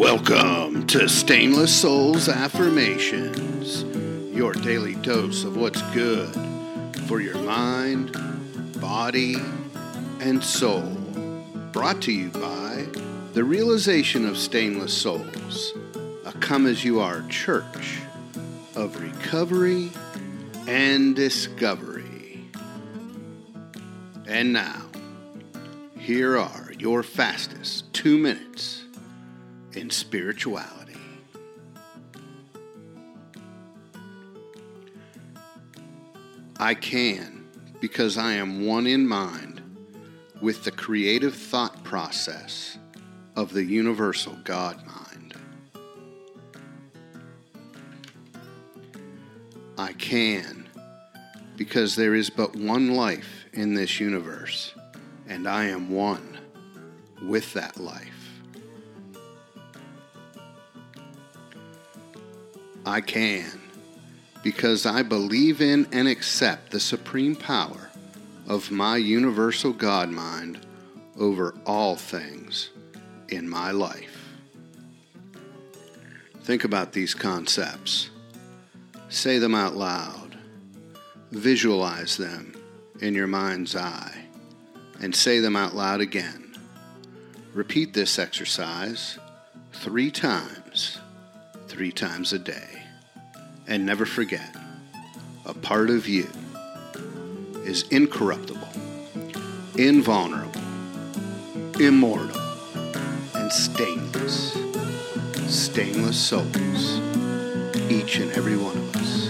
Welcome to Stainless Souls Affirmations, your daily dose of what's good for your mind, body, and soul. Brought to you by the Realization of Stainless Souls, a come as you are church of recovery and discovery. And now, here are your fastest two minutes in spirituality. I can because I am one in mind with the creative thought process of the universal God mind. I can because there is but one life in this universe, and I am one with that life. I can because I believe in and accept the supreme power of my universal God mind over all things in my life. Think about these concepts. Say them out loud. Visualize them in your mind's eye and say them out loud again. Repeat this exercise three times, three times a day. And never forget, a part of you is incorruptible, invulnerable, immortal, and stainless. Stainless souls, each and every one of us.